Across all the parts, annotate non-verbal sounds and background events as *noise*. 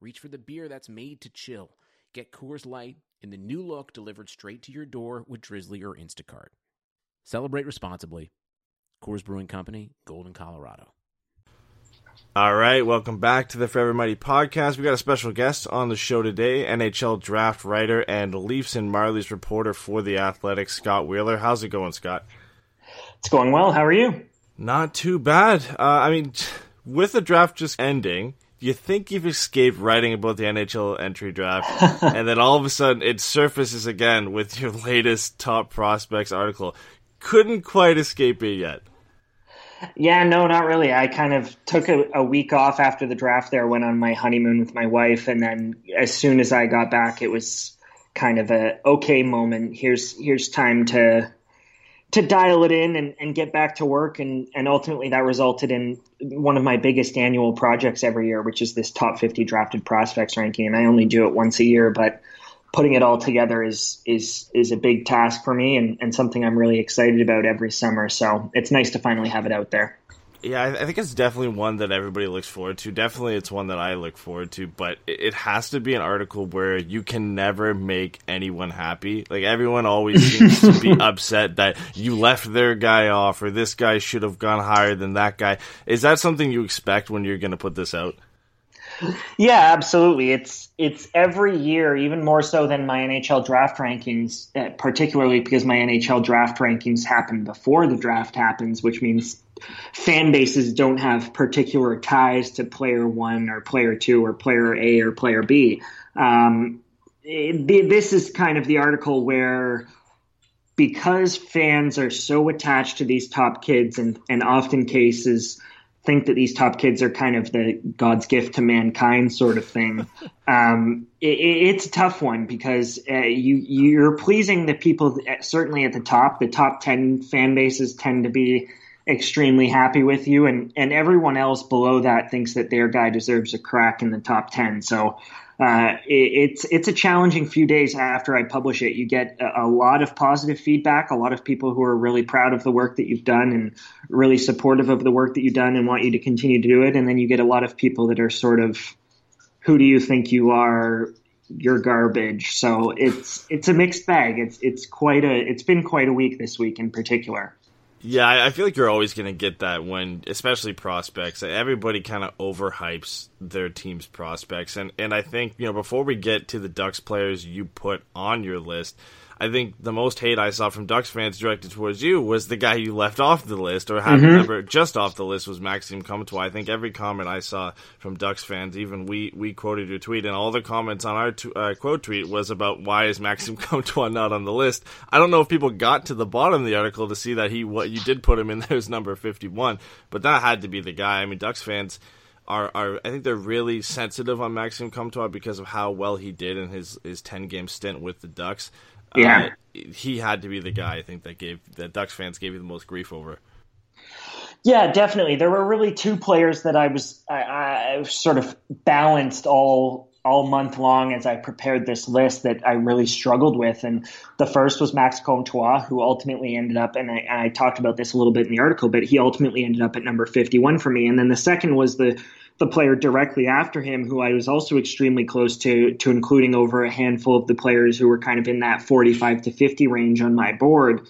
reach for the beer that's made to chill. Get Coors Light in the new look delivered straight to your door with Drizly or Instacart. Celebrate responsibly. Coors Brewing Company, Golden, Colorado. All right, welcome back to the Forever Mighty podcast. We got a special guest on the show today, NHL draft writer and Leafs and Marlies reporter for the Athletic, Scott Wheeler. How's it going, Scott? It's going well. How are you? Not too bad. Uh, I mean, with the draft just ending, you think you've escaped writing about the NHL entry draft, *laughs* and then all of a sudden it surfaces again with your *laughs* latest top prospects article. Couldn't quite escape it yet. Yeah, no, not really. I kind of took a, a, week off after the draft there, went on my honeymoon with my wife, and then as soon as I got back, it was kind of a okay moment. Here's here's time to to dial it in and, and get back to work and, and ultimately that resulted in one of my biggest annual projects every year, which is this top 50 drafted prospects ranking. And I only do it once a year, but putting it all together is, is, is a big task for me and, and something I'm really excited about every summer. So it's nice to finally have it out there. Yeah, I think it's definitely one that everybody looks forward to. Definitely, it's one that I look forward to. But it has to be an article where you can never make anyone happy. Like everyone always seems to be *laughs* upset that you left their guy off, or this guy should have gone higher than that guy. Is that something you expect when you're going to put this out? Yeah, absolutely. It's it's every year, even more so than my NHL draft rankings, uh, particularly because my NHL draft rankings happen before the draft happens, which means fan bases don't have particular ties to player one or player two or player A or player B. Um, it, this is kind of the article where because fans are so attached to these top kids and, and often cases think that these top kids are kind of the God's gift to mankind sort of thing. *laughs* Um, it, it's a tough one because uh, you you're pleasing the people certainly at the top. The top ten fan bases tend to be extremely happy with you, and and everyone else below that thinks that their guy deserves a crack in the top ten. So. Uh, it, it's it's a challenging few days after I publish it. You get a, a, lot of positive feedback, a lot of people who are really proud of the work that you've done and really supportive of the work that you've done and want you to continue to do it. And then you get a lot of people that are sort of, who do you think you are? You're garbage. So it's it's a mixed bag. It's it's quite a it's been quite a week this week in particular. Yeah, I feel like you're always going to get that when, especially prospects. Everybody kind of overhypes their team's prospects, and and I think you know before we get to the Ducks players you put on your list, I think the most hate I saw from Ducks fans directed towards you was the guy you left off the list or had mm-hmm. number just off the list was Maxime Comtois. I think every comment I saw from Ducks fans, even we we quoted your tweet, and all the comments on our t- uh, quote tweet was about why is Maxime *laughs* Comtois not on the list. I don't know if people got to the bottom of the article to see that he what you did put him in *laughs* there as number fifty one, but that had to be the guy. I mean, Ducks fans are, are I think they're really sensitive on Maxime Comtois because of how well he did in his, his ten game stint with the Ducks. Yeah, uh, he had to be the guy I think that gave that Ducks fans gave you the most grief over. Yeah, definitely. There were really two players that I was I, I sort of balanced all all month long as I prepared this list that I really struggled with. And the first was Max Comtois, who ultimately ended up, and I, I, talked about this a little bit in the article, but he ultimately ended up at number 51 for me. And then the second was the the player directly after him, who I was also extremely close to, to including over a handful of the players who were kind of in that 45 to 50 range on my board.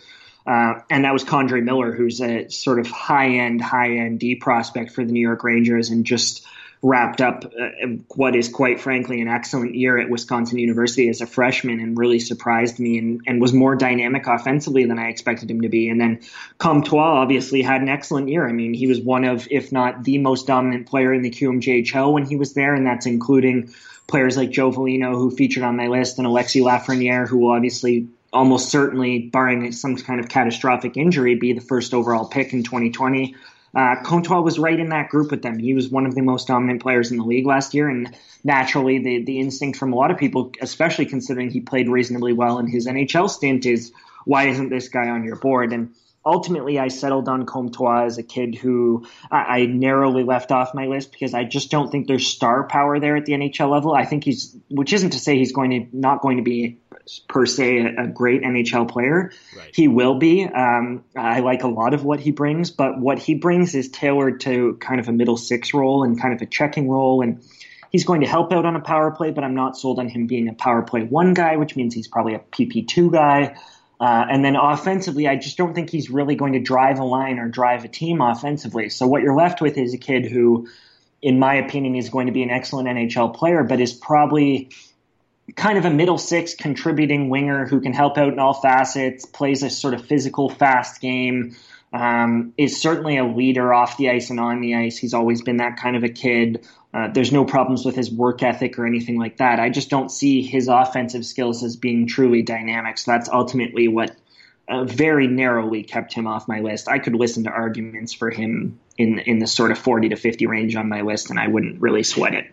Uh, and that was K'Andre Miller, who's a sort of high end, high end D prospect for the New York Rangers and just wrapped up uh, what is quite frankly an excellent year at Wisconsin University as a freshman and really surprised me and, and was more dynamic offensively than I expected him to be. And then Comtois obviously had an excellent year. I mean, he was one of, if not the most dominant player in the QMJHL when he was there, and that's including players like Joe Veleno, who featured on my list, and Alexi Lafreniere, who will obviously almost certainly, barring some kind of catastrophic injury, be the first overall pick in 2020. Uh, Comtois was right in that group with them. He was one of the most dominant players in the league last year, and naturally, the the instinct from a lot of people, especially considering he played reasonably well in his NHL stint, is why isn't this guy on your board? And ultimately, I settled on Comtois as a kid who I, I, narrowly left off my list because I just don't think there's star power there at the NHL level. I think he's, which isn't to say he's going to not going to be per se a, a great NHL player. Right. He will be. Um, I like a lot of what he brings, but what he brings is tailored to kind of a middle six role and kind of a checking role and. He's going to help out on a power play, but I'm not sold on him being a power play one guy, which means he's probably a PP2 guy. Uh, and then offensively, I just don't think he's really going to drive a line or drive a team offensively. So what you're left with is a kid who, in my opinion, is going to be an excellent NHL player, but is probably kind of a middle six contributing winger who can help out in all facets, plays a sort of physical, fast game, um, is certainly a leader off the ice and on the ice. He's always been that kind of a kid. Uh, there's no problems with his work ethic or anything like that. I just don't see his offensive skills as being truly dynamic. So that's ultimately what uh, very narrowly kept him off my list. I could listen to arguments for him in in the sort of 40 to 50 range on my list, and I wouldn't really sweat it.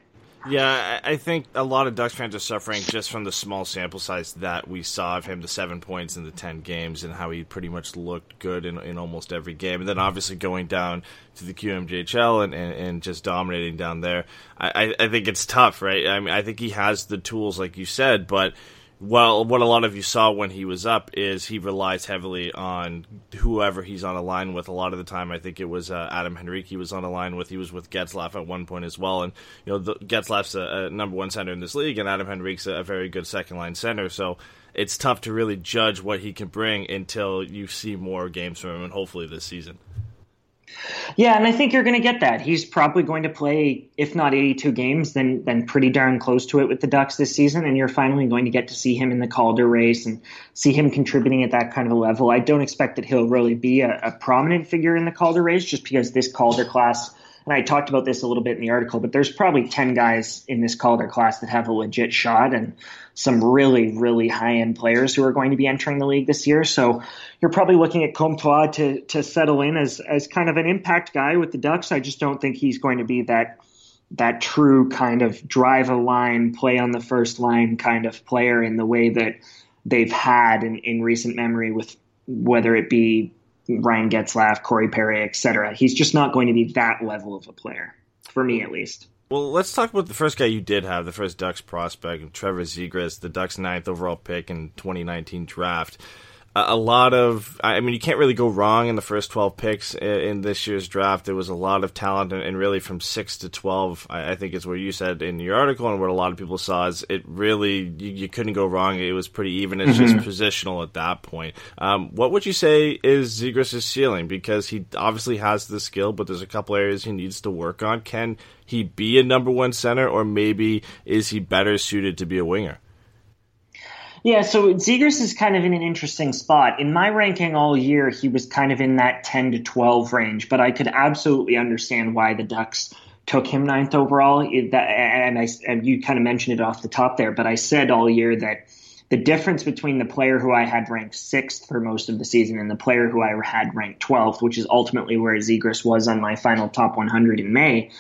Yeah, I think a lot of Ducks fans are suffering just from the small sample size that we saw of him, the seven points in the 10 games, and how he pretty much looked good in, in almost every game. And then obviously going down to the QMJHL and, and, and just dominating down there. I, I think it's tough, right? I mean, I think he has the tools, like you said, but well, what a lot of you saw when he was up is he relies heavily on whoever he's on a line with. A lot of the time, I think it was uh, Adam Henrique he was on a line with. He was with Getzlaf at one point as well. And, you know, the, Getzlaf's a, a, number one center in this league, and Adam Henrique's a, a very good second line center. So it's tough to really judge what he can bring until you see more games from him, and hopefully this season. Yeah, and I think you're going to get that. He's probably going to play, if not 82 games, then then pretty darn close to it with the Ducks this season. And you're finally going to get to see him in the Calder race and see him contributing at that kind of a level. I don't expect that he'll really be a, a prominent figure in the Calder race, just because this Calder class. And I talked about this a little bit in the article, but there's probably 10 guys in this Calder class that have a legit shot. And some really, really high end players who are going to be entering the league this year. So you're probably looking at Comtois to, to settle in as, as kind of an impact guy with the Ducks. I just don't think he's going to be that, that true kind of drive a line, play on the first line kind of player in the way that they've had in, in recent memory with whether it be Ryan Getzlaf, Corey Perry, etc. He's just not going to be that level of a player, for me at least. Well, let's talk about the first guy you did have, the first Ducks prospect, Trevor Zegras, the Ducks' ninth overall pick in 2019 draft a lot of I mean you can't really go wrong in the first 12 picks in this year's draft. There was a lot of talent and really from 6 to 12 I think is what you said in your article and what a lot of people saw is it really you, you couldn't go wrong. It was pretty even. It's mm-hmm. just positional at that point. Um, what would you say is Zegras' ceiling? Because he obviously has the skill but there's a couple areas he needs to work on. Can he be a number one center or maybe is he better suited to be a winger yeah, so Zegras is kind of in an interesting spot. In my ranking all year, he was kind of in that 10 to 12 range, but I could absolutely understand why the Ducks took him ninth overall. And I, and you kind of mentioned it off the top there, but I said all year that the difference between the player who I had ranked sixth for most of the season and the player who I had ranked 12th, which is ultimately where Zegras was on my final top 100 in May,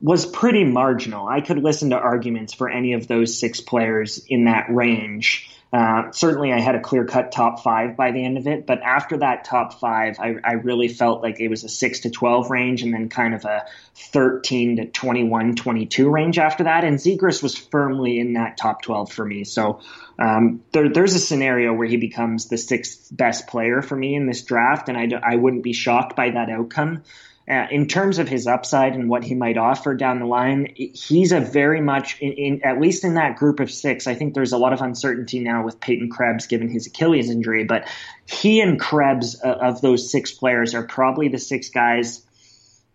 was pretty marginal. I could listen to arguments for any of those six players in that range. Uh, certainly, I had a clear cut top five by the end of it, but after that top five, I, I, really felt like it was a six to 12 range and then kind of a 13 to 21, 22 range after that. And Zegras was firmly in that top 12 for me. So um, there, there's a scenario where he becomes the sixth best player for me in this draft, and I, I wouldn't be shocked by that outcome. Uh, in terms of his upside and what he might offer down the line, he's a very much in, in, at least in that group of six. I think there's a lot of uncertainty now with Peyton Krebs given his Achilles injury, but he and Krebs uh, of those six players are probably the six guys,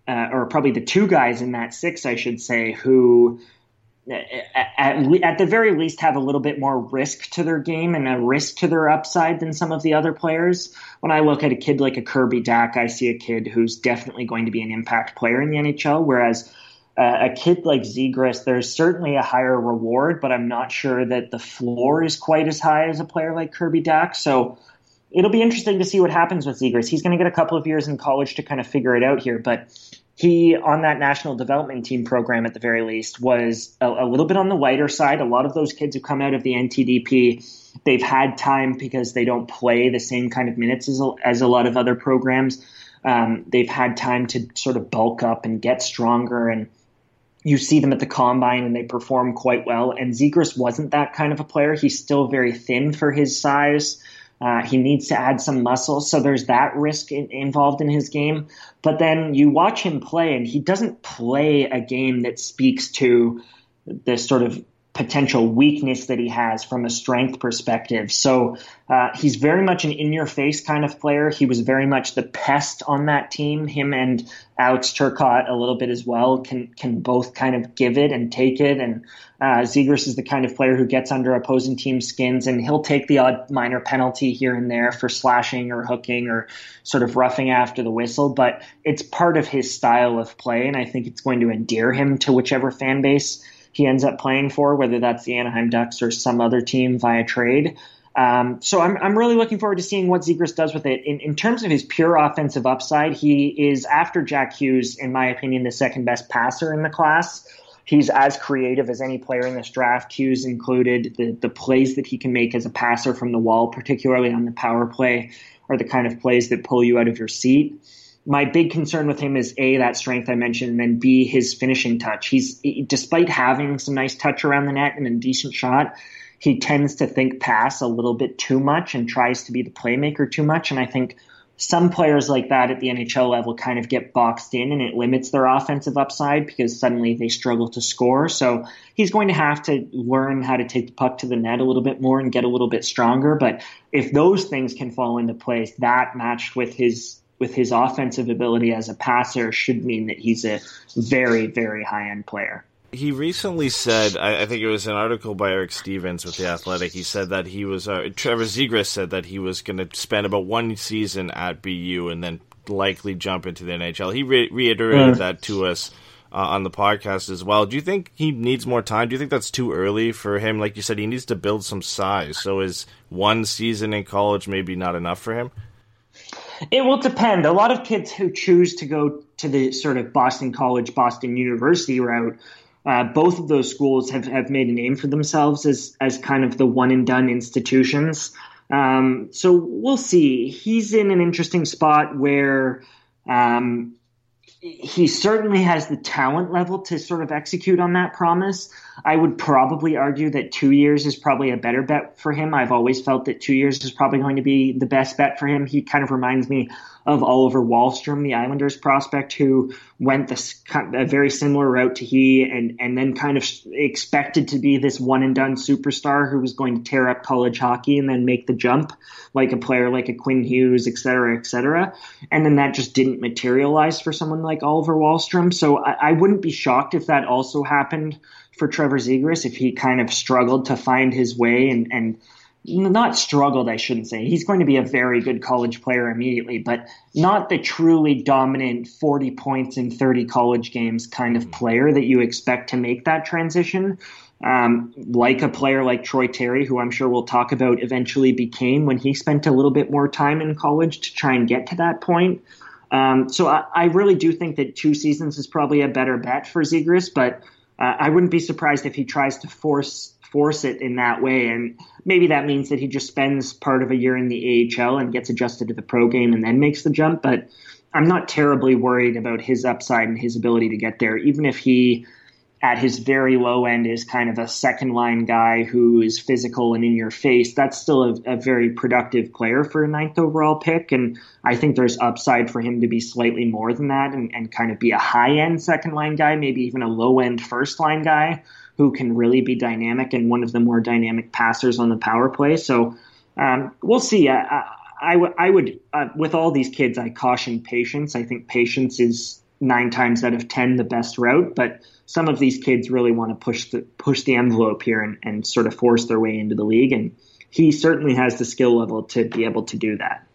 uh, or probably the two guys in that six, I should say, who at, at the very least have a little bit more risk to their game and a risk to their upside than some of the other players. When I look at a kid like a Kirby Dach, I see a kid who's definitely going to be an impact player in the NHL, whereas uh, a kid like Zegras, there's certainly a higher reward, but I'm not sure that the floor is quite as high as a player like Kirby Dach. So it'll be interesting to see what happens with Zegras. He's going to get a couple of years in college to kind of figure it out here, but he on that national development team program at the very least was a, a, little bit on the lighter side. A lot of those kids who come out of the NTDP, they've had time because they don't play the same kind of minutes as a, as a lot of other programs. Um, they've had time to sort of bulk up and get stronger and you see them at the combine and they perform quite well. And Zegras wasn't that kind of a player. He's still very thin for his size. Uh, he needs to add some muscle, so there's that risk in, involved in his game. But then you watch him play, and he doesn't play a game that speaks to the sort of potential weakness that he has from a strength perspective. So uh, he's very much an in your face kind of player. He was very much the pest on that team. Him and Alex Turcotte a little bit as well can can both kind of give it and take it. And uh, Zegras is the kind of player who gets under opposing team skins and he'll take the odd minor penalty here and there for slashing or hooking or sort of roughing after the whistle. But it's part of his style of play, and I think it's going to endear him to whichever fan base he ends up playing for, whether that's the Anaheim Ducks or some other team via trade. Um, so I'm, I'm really looking forward to seeing what Zegras does with it. In, in terms of his pure offensive upside, he is, after Jack Hughes, in my opinion, the second best passer in the class. He's as creative as any player in this draft, Hughes included. The, the plays that he can make as a passer from the wall, particularly on the power play, are the kind of plays that pull you out of your seat my big concern with him is a that strength I mentioned, and then b his finishing touch. He's despite having some nice touch around the net and a decent shot, he tends to think pass a little bit too much and tries to be the playmaker too much. And I think some players like that at the NHL level kind of get boxed in, and it limits their offensive upside because suddenly they struggle to score. So he's going to have to learn how to take the puck to the net a little bit more and get a little bit stronger. But if those things can fall into place, that matched with his with his offensive ability as a passer should mean that he's a very, very high end player. He recently said, I, I, think it was an article by Eric Stevens with The Athletic. He said that he was, uh, Trevor Zegras said that he was going to spend about one season at BU and then likely jump into the NHL. He re- reiterated mm. that to us uh, on the podcast as well. Do you think he needs more time? Do you think that's too early for him? Like you said, he needs to build some size. So is one season in college maybe not enough for him? It will depend. A lot of kids who choose to go to the sort of Boston College, Boston University route, uh, both of those schools have, have made a name for themselves as as kind of the one and done institutions. Um, so we'll see. He's in an interesting spot where um, he certainly has the talent level to sort of execute on that promise. I would probably argue that two years is probably a better bet for him. I've always felt that two years is probably going to be the best bet for him. He kind of reminds me of Oliver Wahlstrom, the Islanders prospect, who went this a very similar route to he, and and then kind of expected to be this one and done superstar who was going to tear up college hockey and then make the jump like a player like a Quinn Hughes, et cetera, et cetera. And then that just didn't materialize for someone like Oliver Wahlstrom. So I, I wouldn't be shocked if that also happened for Trevor Zegras if he kind of struggled to find his way and and not struggled, I shouldn't say. He's going to be a very good college player immediately, but not the truly dominant 40 points in 30 college games kind of player that you expect to make that transition. Um, like a player like Troy Terry, who I'm sure we'll talk about eventually became when he spent a little bit more time in college to try and get to that point. Um, so I, I, really do think that two seasons is probably a better bet for Zegras, but uh, I wouldn't be surprised if he tries to force force it in that way. And maybe that means that he just spends part of a year in the AHL and gets adjusted to the pro game and then makes the jump. But I'm not terribly worried about his upside and his ability to get there, even if he at his very low end is kind of a second line guy who is physical and in your face, that's still a, a, very productive player for a ninth overall pick. And I think there's upside for him to be slightly more than that and, and kind of be a high end second line guy, maybe even a low end first line guy who can really be dynamic and one of the more dynamic passers on the power play. So um, we'll see. I, I, I, w- I would, uh, with all these kids, I caution patience. I think patience is nine times out of ten the best route, but some of these kids really want to push the push the envelope here and, and sort of force their way into the league, and he certainly has the skill level to be able to do that.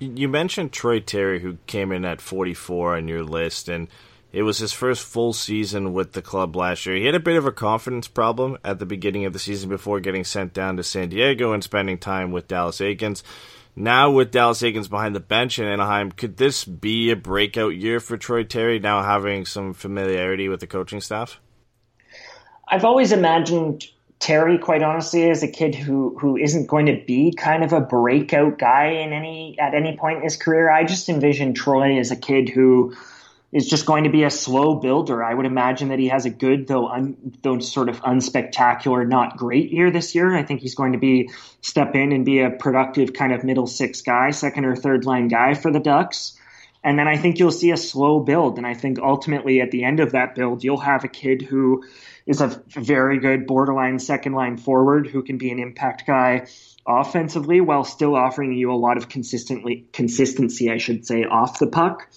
You mentioned Troy Terry, who came in at 44 on your list, and It was his first full season with the club last year. He had a bit of a confidence problem at the beginning of the season before getting sent down to San Diego and spending time with Dallas Eakins. Now with Dallas Eakins behind the bench in Anaheim, could this be a breakout year for Troy Terry now having some familiarity with the coaching staff? I've always imagined Terry, quite honestly, as a kid who who isn't going to be kind of a breakout guy in any at any point in his career. I just envision Troy as a kid who is just going to be a slow builder. I would imagine that he has a good, though, un, though sort of unspectacular, not great year this year. I think he's going to be step in and be a productive kind of middle six guy, second or third line guy for the Ducks. And then I think you'll see a slow build. And I think ultimately at the end of that build, you'll have a kid who is a very good borderline second line forward who can be an impact guy offensively while still offering you a lot of consistently consistency, I should say, off the puck.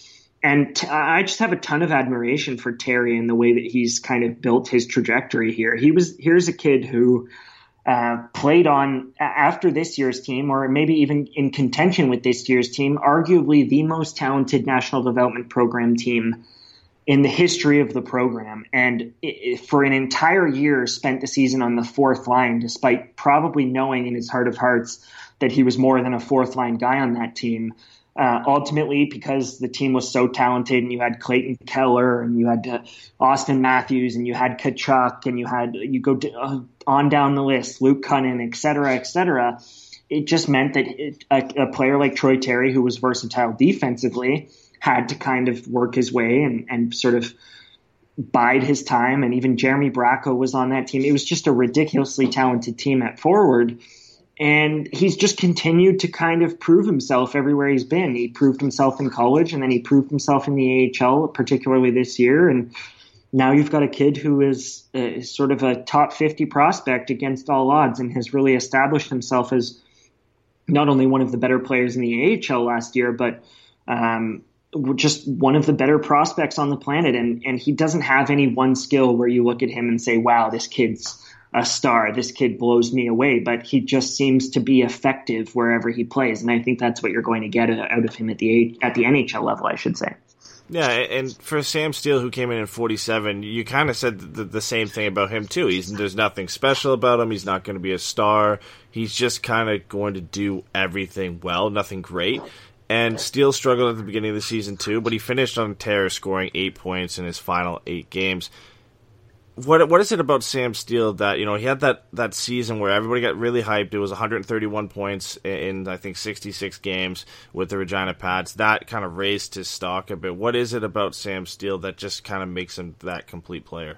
And t- I just have a ton of admiration for Terry and the way that he's kind of built his trajectory here. He was here's a kid who uh, played on after this year's team, or maybe even in contention with this year's team, arguably the most talented national development program team in the history of the program. And it, for an entire year, spent the season on the fourth line, despite probably knowing in his heart of hearts that he was more than a fourth line guy on that team. Uh, ultimately, because the team was so talented, and you had Clayton Keller, and you had uh, Auston Matthews, and you had Tkachuk, and you had you go to, uh, on down the list, Luke Kunin, et cetera, et cetera. It just meant that it, a, a, player like Troy Terry, who was versatile defensively, had to kind of work his way and, and sort of bide his time. And even Jeremy Bracco was on that team. It was just a ridiculously talented team at forward and he's just continued to kind of prove himself everywhere he's been. He proved himself in college, and then he proved himself in the AHL, particularly this year. And now you've got a kid who is, uh, sort of a top 50 prospect against all odds and has really established himself as not only one of the better players in the AHL last year, but um, just one of the better prospects on the planet. And, and he doesn't have any one skill where you look at him and say, wow, this kid's a star. This kid blows me away, but he just seems to be effective wherever he plays, and I think that's what you're going to get out of him at the at the NHL level, I should say. Yeah, and for Sam Steele, who came in at 47, you kind of said the, the, same thing about him too. He's there's nothing special about him. He's not going to be a star. He's just kind of going to do everything well, nothing great. And Steele struggled at the beginning of the season too, but he finished on tear, scoring eight points in his final eight games what what is it about Sam Steele that you know he had that that season where everybody got really hyped? It was 131 points in, I think 66 games with the Regina Pats. That kind of raised his stock a bit. What is it about Sam Steele that just kind of makes him that complete player?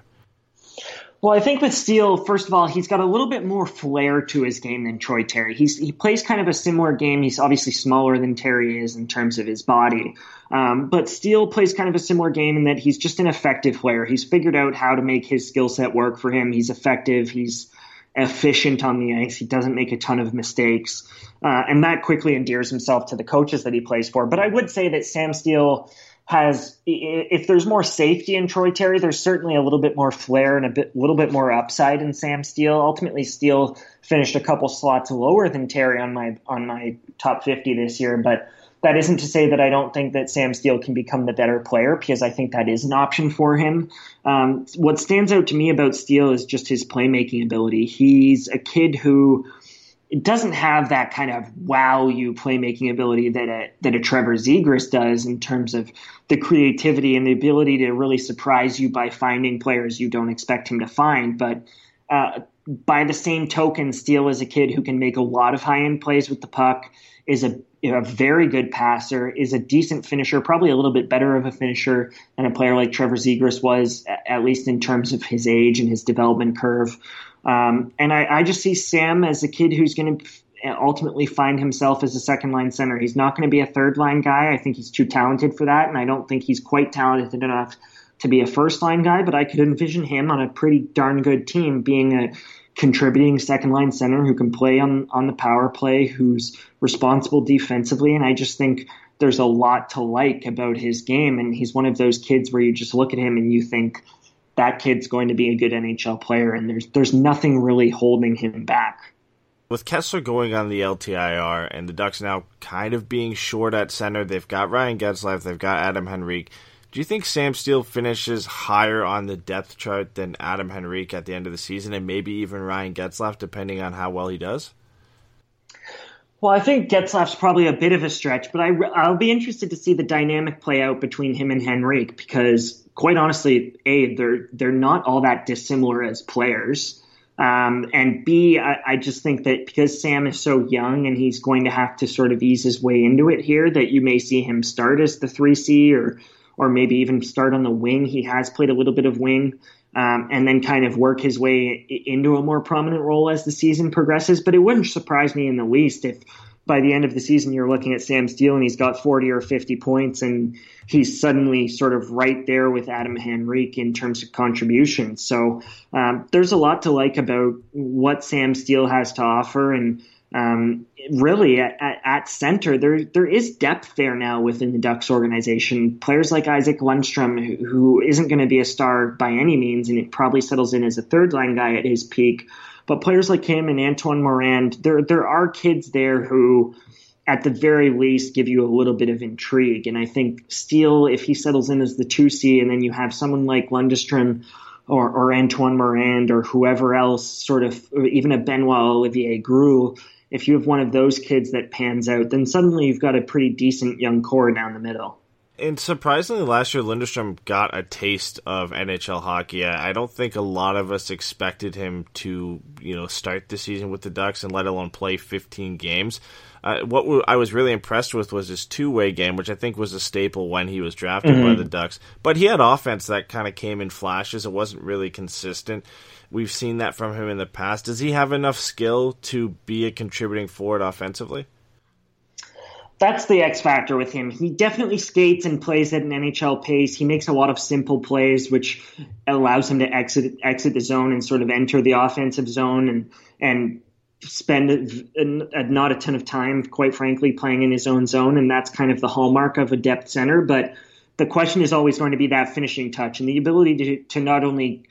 Well, I think with Steele, first of all, he's got a little bit more flair to his game than Troy Terry. He's he plays kind of a similar game. He's obviously smaller than Terry is in terms of his body, um, but Steele plays kind of a similar game in that he's just an effective player. He's figured out how to make his skill set work for him. He's effective. He's efficient on the ice. He doesn't make a ton of mistakes, uh, and that quickly endears himself to the coaches that he plays for. But I would say that Sam Steele has if there's more safety in Troy Terry, there's certainly a little bit more flair and a bit little bit more upside in Sam Steele. Ultimately, Steele finished a couple slots lower than Terry on my on my top 50 this year, but that isn't to say that I don't think that Sam Steele can become the better player because I think that is an option for him. Um, what stands out to me about Steele is just his playmaking ability. He's a kid who it doesn't have that kind of wow you playmaking ability that a, that a Trevor Zegras does in terms of the creativity and the ability to really surprise you by finding players you don't expect him to find. But uh, by the same token, Steele is a kid who can make a lot of high end plays with the puck, is a, a very good passer, is a decent finisher, probably a little bit better of a finisher than a player like Trevor Zegras was, at least in terms of his age and his development curve. Um, and I, I, just see Sam as a kid who's going to ultimately find himself as a second line center. He's not going to be a third line guy. I think he's too talented for that, and I don't think he's quite talented enough to be a first line guy. But I could envision him on a pretty darn good team being a contributing second line center who can play on on the power play, who's responsible defensively, and I just think there's a lot to like about his game. And he's one of those kids where you just look at him and you think that kid's going to be a good NHL player, and there's there's nothing really holding him back. With Kesler going on the LTIR and the Ducks now kind of being short at center, they've got Ryan Getzlaf, they've got Adam Henrique. Do you think Sam Steele finishes higher on the depth chart than Adam Henrique at the end of the season, and maybe even Ryan Getzlaf, depending on how well he does? Well, I think Getzlaf's probably a bit of a stretch, but I, I'll be interested to see the dynamic play out between him and Henrique because, quite honestly, a they're they're not all that dissimilar as players, um, and b I, I just think that because Sam is so young and he's going to have to sort of ease his way into it here, that you may see him start as the three C or or maybe even start on the wing. He has played a little bit of wing um, and then kind of work his way into a more prominent role as the season progresses. But it wouldn't surprise me in the least if by the end of the season you're looking at Sam Steele and he's got 40 or 50 points and he's suddenly sort of right there with Adam Henrique in terms of contribution. So um, there's a lot to like about what Sam Steele has to offer and um, really at, at, center, there there is depth there now within the Ducks organization. Players like Isac Lundestrom, who, who isn't going to be a star by any means, and it probably settles in as a third line guy at his peak. But players like him and Antoine Morand, there there are kids there who, at the very least, give you a little bit of intrigue. And I think Steele, if he settles in as the two C, and then you have someone like Lundestrom or, or Antoine Morand or whoever else, sort of, even a Benoit Olivier Groulx if you have one of those kids that pans out, then suddenly you've got a pretty decent young core down the middle. And surprisingly, last year Lindstrom got a taste of NHL hockey. I don't think a lot of us expected him to, you know, start the season with the Ducks and let alone play 15 games. Uh, what I was really impressed with was his two way game, which I think was a staple when he was drafted mm-hmm. by the Ducks. But he had offense that kind of came in flashes. It wasn't really consistent. We've seen that from him in the past. Does he have enough skill to be a contributing forward offensively? That's the X factor with him. He definitely skates and plays at an NHL pace. He makes a lot of simple plays, which allows him to exit exit the zone and sort of enter the offensive zone and and spend a, a, not a ton of time, quite frankly, playing in his own zone. And that's kind of the hallmark of a depth center. But the question is always going to be that finishing touch and the ability to, to not only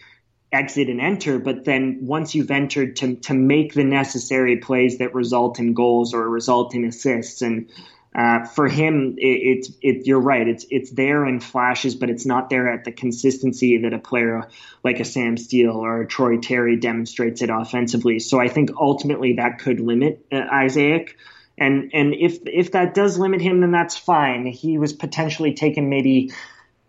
exit and enter, but then once you've entered to, to make the necessary plays that result in goals or result in assists. And uh, for him, it, it's it, you're right. It's it's there in flashes, but it's not there at the consistency that a player like a Sam Steele or a Troy Terry demonstrates it offensively. So I think ultimately that could limit uh, Isac. And and if if that does limit him, then that's fine. He was potentially taken maybe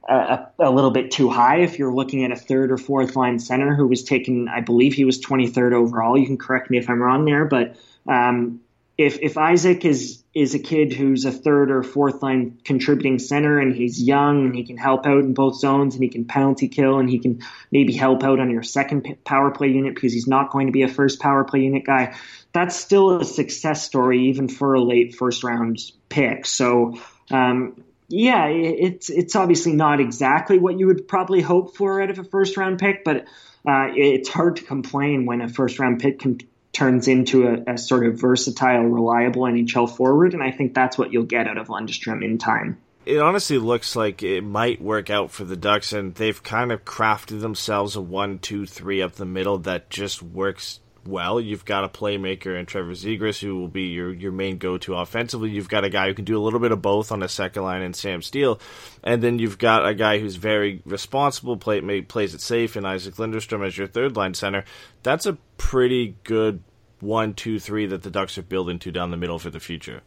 a, a, little bit too high if you're looking at a third or fourth line center who was taken, I believe he was 23rd overall. You can correct me if I'm wrong there, but um, if if Isac is is a kid who's a third or fourth line contributing center and he's young and he can help out in both zones and he can penalty kill and he can maybe help out on your second power play unit because he's not going to be a first power play unit guy, that's still a success story even for a late first round pick. So um, yeah, it's it's obviously not exactly what you would probably hope for out of a first round pick, but uh, it's hard to complain when a first round pick can, turns into a, a, sort of versatile, reliable NHL forward, and I think that's what you'll get out of Lundstrom in time. It honestly looks like it might work out for the Ducks, and they've kind of crafted themselves a one, two, three up the middle that just works well. You've got a playmaker in Trevor Zegras who will be your, your main go to offensively. You've got a guy who can do a little bit of both on the second line in Sam Steele. And then you've got a guy who's very responsible, play, plays it safe, in Isac Lindstrom as your third line center. That's a pretty good one, two, three that the Ducks are building to down the middle for the future.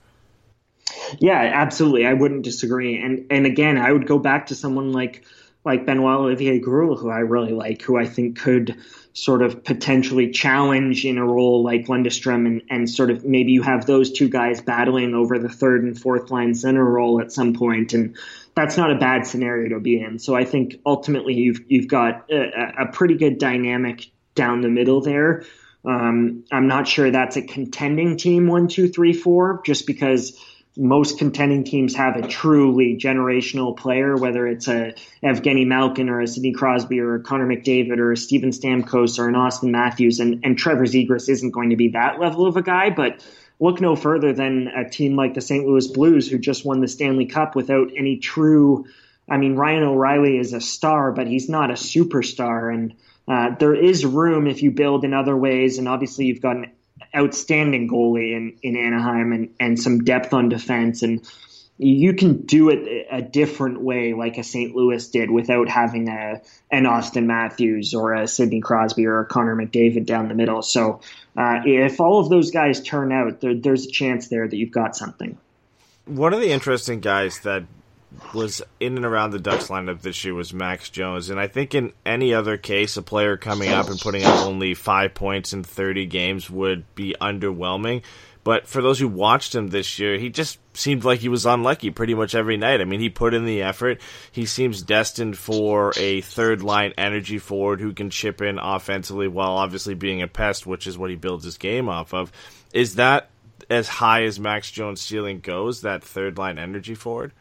Yeah, absolutely. I wouldn't disagree. And and again, I would go back to someone like like Benoit Olivier Groulx, who I really like, who I think could sort of potentially challenge in a role like Lundestrom and, and sort of maybe you have those two guys battling over the third and fourth line center role at some point and that's not a bad scenario to be in. So I think ultimately you've you've got a, a pretty good dynamic down the middle there. Um, I'm not sure that's a contending team one, two, three, four, just because most contending teams have a truly generational player, whether it's a Evgeny Malkin or a Sidney Crosby or a Connor McDavid or a Steven Stamkos or an Auston Matthews. And, and Trevor Zegras isn't going to be that level of a guy, but look no further than a team like the St. Louis Blues who just won the Stanley Cup without any true. I mean, Ryan O'Reilly is a star, but he's not a superstar. And uh, there is room if you build in other ways. And obviously, you've got an outstanding goalie in, in Anaheim and, and some depth on defense. And you can do it a different way, like a St. Louis did, without having a an Auston Matthews or a Sidney Crosby or a Connor McDavid down the middle. So uh, if all of those guys turn out, there, there's a chance there that you've got something. One of the interesting guys that was in and around the Ducks lineup this year was Max Jones, and I think in any other case, a player coming up and putting up only five points in 30 games would be underwhelming. But for those who watched him this year, he just seemed like he was unlucky pretty much every night. I mean, he put in the effort. He seems destined for a third line energy forward who can chip in offensively while obviously being a pest, which is what he builds his game off of. Is that as high as Max Jones' ceiling goes, that third line energy forward?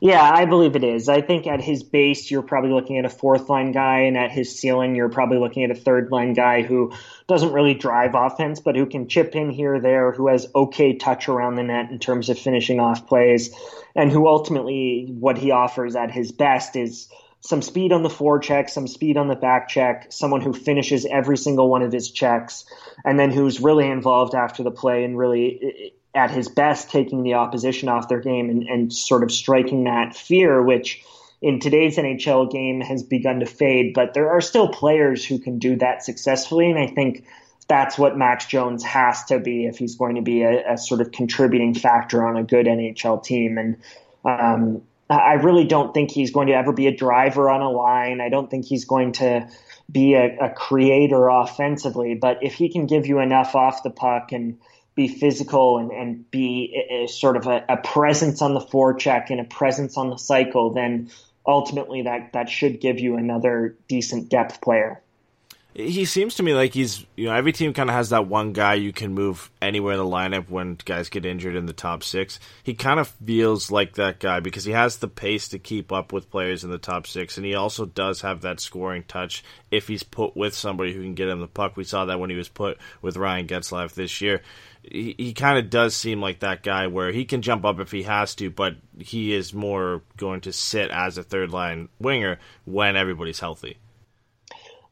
Yeah, I believe it is. I think at his base, you're probably looking at a fourth line guy, and at his ceiling, you're probably looking at a third line guy who doesn't really drive offense, but who can chip in here or there, who has okay touch around the net in terms of finishing off plays, and who ultimately, what he offers at his best is some speed on the forecheck, some speed on the back check, someone who finishes every single one of his checks, and then who's really involved after the play and really at his best taking the opposition off their game and, and sort of striking that fear, which in today's NHL game has begun to fade. But there are still players who can do that successfully, and I think that's what Max Jones has to be if he's going to be a, a sort of contributing factor on a good NHL team. And um, I really don't think he's going to ever be a driver on a line. I don't think he's going to be a, a creator offensively. But if he can give you enough off the puck and be physical and, and be a, a sort of a, a, presence on the forecheck and a presence on the cycle, then ultimately that, that should give you another decent depth player. He seems to me like he's, you know, every team kind of has that one guy you can move anywhere in the lineup when guys get injured in the top six. He kind of feels like that guy because he has the pace to keep up with players in the top six, and he also does have that scoring touch if he's put with somebody who can get him the puck. We saw that when he was put with Ryan Getzlaf this year he, he kind of does seem like that guy where he can jump up if he has to, but he is more going to sit as a third line winger when everybody's healthy.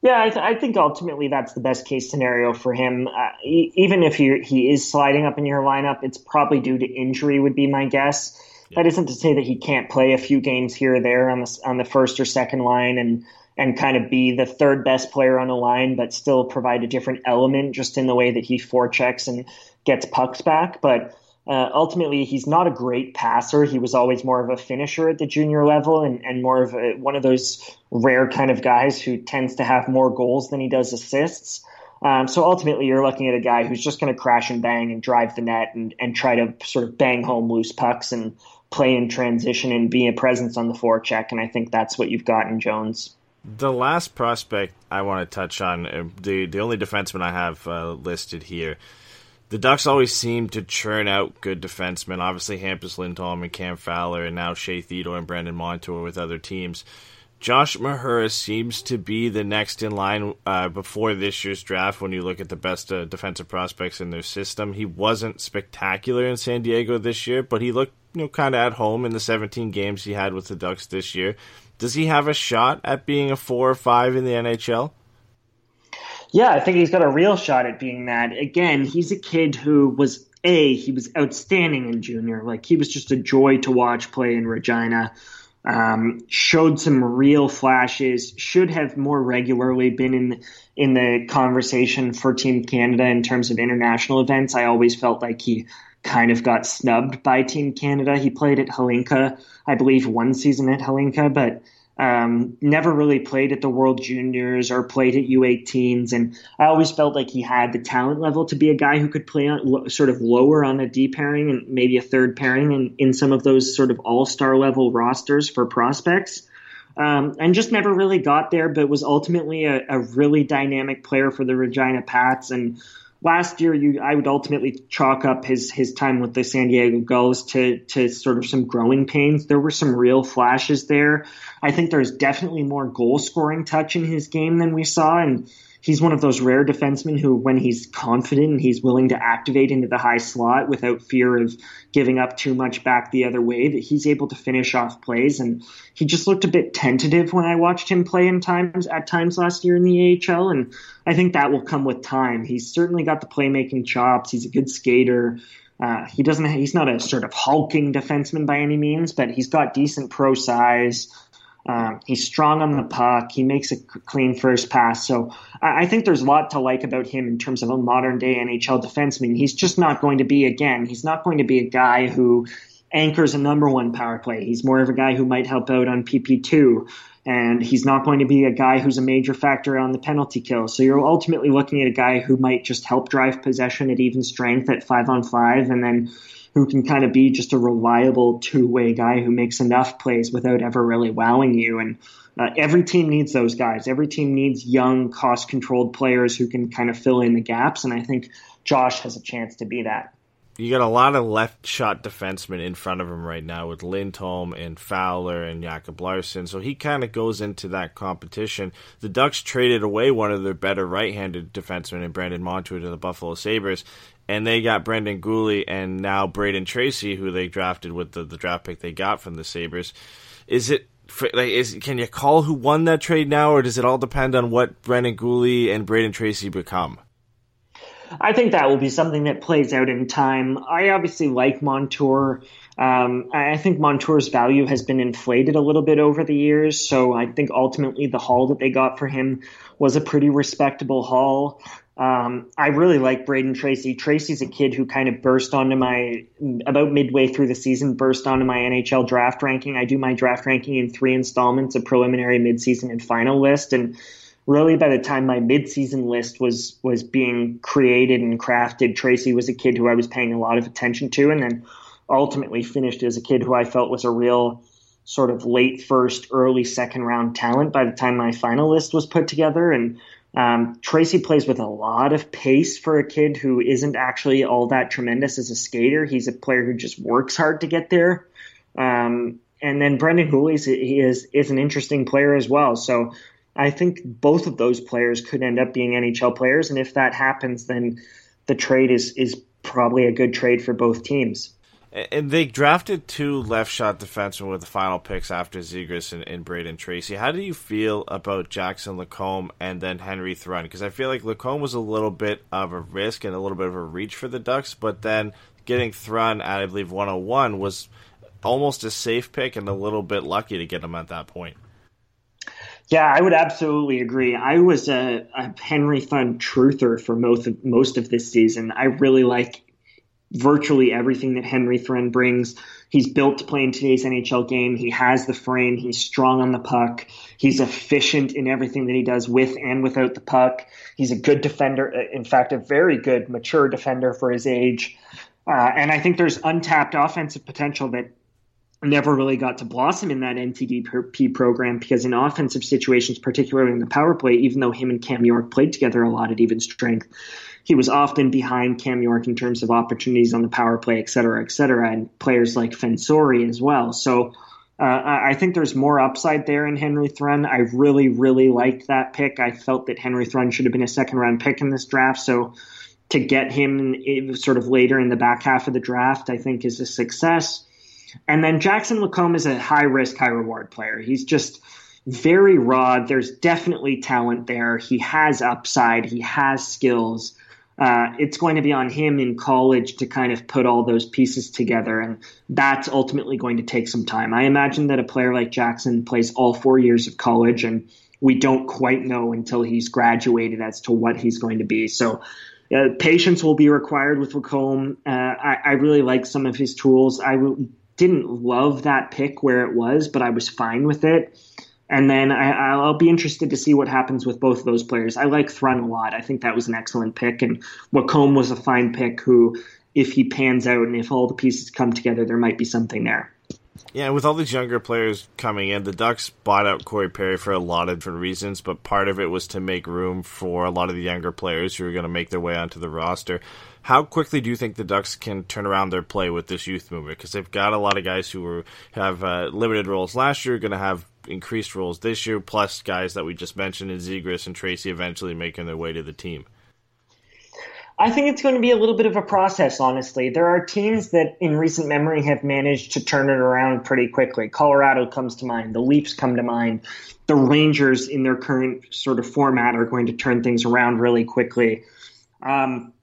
Yeah, I, th- I, think ultimately that's the best case scenario for him. Uh, he, even if he, he is sliding up in your lineup, it's probably due to injury, would be my guess. Yeah. That isn't to say that he can't play a few games here or there on the on the first or second line and and kind of be the third best player on the line, but still provide a different element just in the way that he forechecks and gets pucks back. But uh, ultimately, he's not a great passer. He was always more of a finisher at the junior level and, and more of a, one of those rare kind of guys who tends to have more goals than he does assists. Um, so ultimately, you're looking at a guy who's just going to crash and bang and drive the net and, and try to sort of bang home loose pucks and play in transition and be a presence on the forecheck. And I think that's what you've got in Jones. The last prospect I want to touch on, uh, the the only defenseman I have uh, listed here the Ducks always seem to churn out good defensemen. Obviously, Hampus Lindholm and Cam Fowler, and now Shea Theodore and Brandon Montour with other teams. Josh Mahura seems to be the next in line uh, before this year's draft when you look at the best uh, defensive prospects in their system. He wasn't spectacular in San Diego this year, but he looked you know kind of at home in the 17 games he had with the Ducks this year. Does he have a shot at being a four or five in the NHL? Yeah, I think he's got a real shot at being that. Again, he's a kid who was a he was outstanding in junior. Like he was just a joy to watch play in Regina. Um, showed some real flashes. Should have more regularly been in in the conversation for Team Canada in terms of international events. I always felt like he kind of got snubbed by Team Canada. He played at Hlinka, I believe, one season at Hlinka, but um, never really played at the World Juniors or played at U18s, and I always felt like he had the talent level to be a guy who could play on sort of lower on a D pairing and maybe a third pairing in, some of those sort of all star level rosters for prospects. Um, and just never really got there, but was ultimately a, a really dynamic player for the Regina Pats and last year, you I would ultimately chalk up his his time with the San Diego Gulls to to sort of some growing pains. There were some real flashes there. I think there's definitely more goal scoring touch in his game than we saw, and he's one of those rare defensemen who, when he's confident and he's willing to activate into the high slot without fear of giving up too much back the other way, that he's able to finish off plays. And he just looked a bit tentative when I watched him play in times at times last year in the AHL, and I think that will come with time. He's certainly got the playmaking chops. He's a good skater. Uh, he doesn't. He's not a sort of hulking defenseman by any means, but he's got decent pro size. Um, he's strong on the puck. He makes a clean first pass. So I, I think there's a lot to like about him in terms of a modern day NHL defenseman. He's just not going to be again. He's not going to be a guy who anchors a number one power play. He's more of a guy who might help out on PP2 and he's not going to be a guy who's a major factor on the penalty kill. So you're ultimately looking at a guy who might just help drive possession at even strength at five on five, and then who can kind of be just a reliable two way guy who makes enough plays without ever really wowing you. And uh, every team needs those guys. Every team needs young, cost controlled players who can kind of fill in the gaps. And I think Josh has a chance to be that you got a lot of left shot defensemen in front of him right now with Lindholm and Fowler and Jacob Larsson. So he kind of goes into that competition. The Ducks traded away one of their better right handed defensemen in Brandon Montour to the Buffalo Sabres. And they got Brendan Guhle and now Brayden Tracey, who they drafted with the, the draft pick they got from the Sabres. Is it like is can you call who won that trade now, or does it all depend on what Brendan Guhle and Brayden Tracey become? I think that will be something that plays out in time. I obviously like Montour. Um, I think Montour's value has been inflated a little bit over the years, so I think ultimately the haul that they got for him was a pretty respectable haul. Um, I really like Brayden Tracey. Tracey's a kid who kind of burst onto my about midway through the season, burst onto my NHL draft ranking. I do my draft ranking in three installments: a preliminary, midseason, and final list, and really by the time my midseason list was was being created and crafted, Tracey was a kid who I was paying a lot of attention to, and then ultimately finished as a kid who I felt was a real sort of late first, early second round talent by the time my final list was put together. And um, Tracey plays with a lot of pace for a kid who isn't actually all that tremendous as a skater. He's a player who just works hard to get there. Um, and then Brendan Guhle is, is is an interesting player as well. So I think both of those players could end up being NHL players, and if that happens, then the trade is is probably a good trade for both teams. And they drafted two left shot defensemen with the final picks after Zegras and, and Brayden Tracey. How do you feel about Jackson Lacombe and then Henry Thrun? Because I feel like Lacombe was a little bit of a risk and a little bit of a reach for the Ducks, but then getting Thrun at I believe 101 was almost a safe pick and a little bit lucky to get him at that point. Yeah, I would absolutely agree. I was a, a Henry Thrun truther for most of, most of this season. I really like virtually everything that Henry Thrun brings. He's built to play in today's NHL game. He has the frame. He's strong on the puck. He's efficient in everything that he does with and without the puck. He's a good defender. Uh, in fact, a very good, mature defender for his age. Uh, and I think there's untapped offensive potential that never really got to blossom in that NTDP program because in offensive situations, particularly in the power play, even though him and Cam York played together a lot at even strength, he was often behind Cam York in terms of opportunities on the power play, et cetera, et cetera, and players like Fensore as well. So uh, I think there's more upside there in Henry Thrun. I really, really liked that pick. I felt that Henry Thrun should have been a second round pick in this draft. So to get him sort of later in the back half of the draft, I think is a success. And then Jackson Lacombe is a high risk, high reward player. He's just very raw. There's definitely talent there. He has upside. He has skills. Uh, it's going to be on him in college to kind of put all those pieces together, and that's ultimately going to take some time. I imagine that a player like Jackson plays all four years of college, and we don't quite know until he's graduated as to what he's going to be. So uh, patience will be required with Lacombe. Uh, I, I, really like some of his tools. I didn't love that pick where it was, but I was fine with it. And then I, will be interested to see what happens with both of those players. I like Thrun a lot. I think that was an excellent pick, and Lacombe was a fine pick. Who, if he pans out and if all the pieces come together, there might be something there. Yeah, with all these younger players coming in, the Ducks bought out Corey Perry for a lot of different reasons, but part of it was to make room for a lot of the younger players who are going to make their way onto the roster. How quickly do you think the Ducks can turn around their play with this youth movement? Because they've got a lot of guys who were, have uh, limited roles last year, going to have increased roles this year, plus guys that we just mentioned in Zegras and Tracey eventually making their way to the team. I think it's going to be a little bit of a process, honestly. There are teams that in recent memory have managed to turn it around pretty quickly. Colorado comes to mind. The Leafs come to mind. The Rangers, in their current sort of format, are going to turn things around really quickly. Um,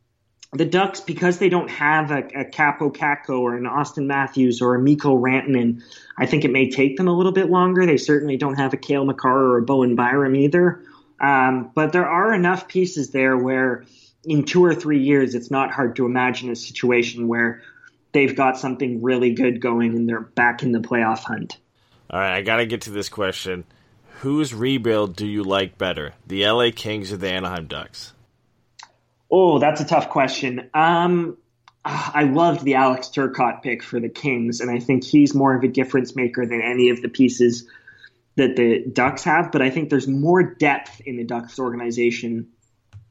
the Ducks, because they don't have a, a Kaapo Kakko or an Auston Matthews or a Mikko Rantanen, I think it may take them a little bit longer. They certainly don't have a Cale Makar or a Bowen Byram either. Um, but there are enough pieces there where in two or three years, it's not hard to imagine a situation where they've got something really good going and they're back in the playoff hunt. All right, I got to get to this question. Whose rebuild do you like better, the LA Kings or the Anaheim Ducks? Oh, that's a tough question. Um, I loved the Alex Turcotte pick for the Kings, and I think he's more of a difference maker than any of the pieces that the Ducks have. But I think there's more depth in the Ducks organization,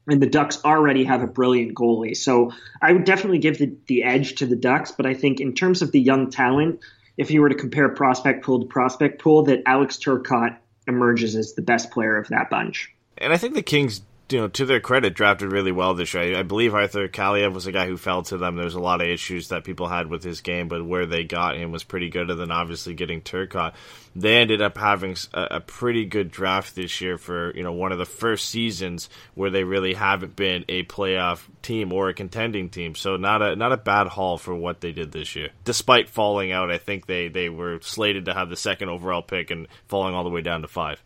and the Ducks already have a brilliant goalie. So I would definitely give the, the edge to the Ducks. But I think in terms of the young talent, if you were to compare prospect pool to prospect pool, that Alex Turcotte emerges as the best player of that bunch. And I think the Kings you know, to their credit, drafted really well this year. I, believe Arthur Kaliyev was a guy who fell to them. There was a lot of issues that people had with his game, but where they got him was pretty good. And then obviously getting Turcotte, they ended up having a, a, pretty good draft this year for you know one of the first seasons where they really haven't been a playoff team or a contending team. So not a not a bad haul for what they did this year, despite falling out. I think they they were slated to have the second overall pick and falling all the way down to five.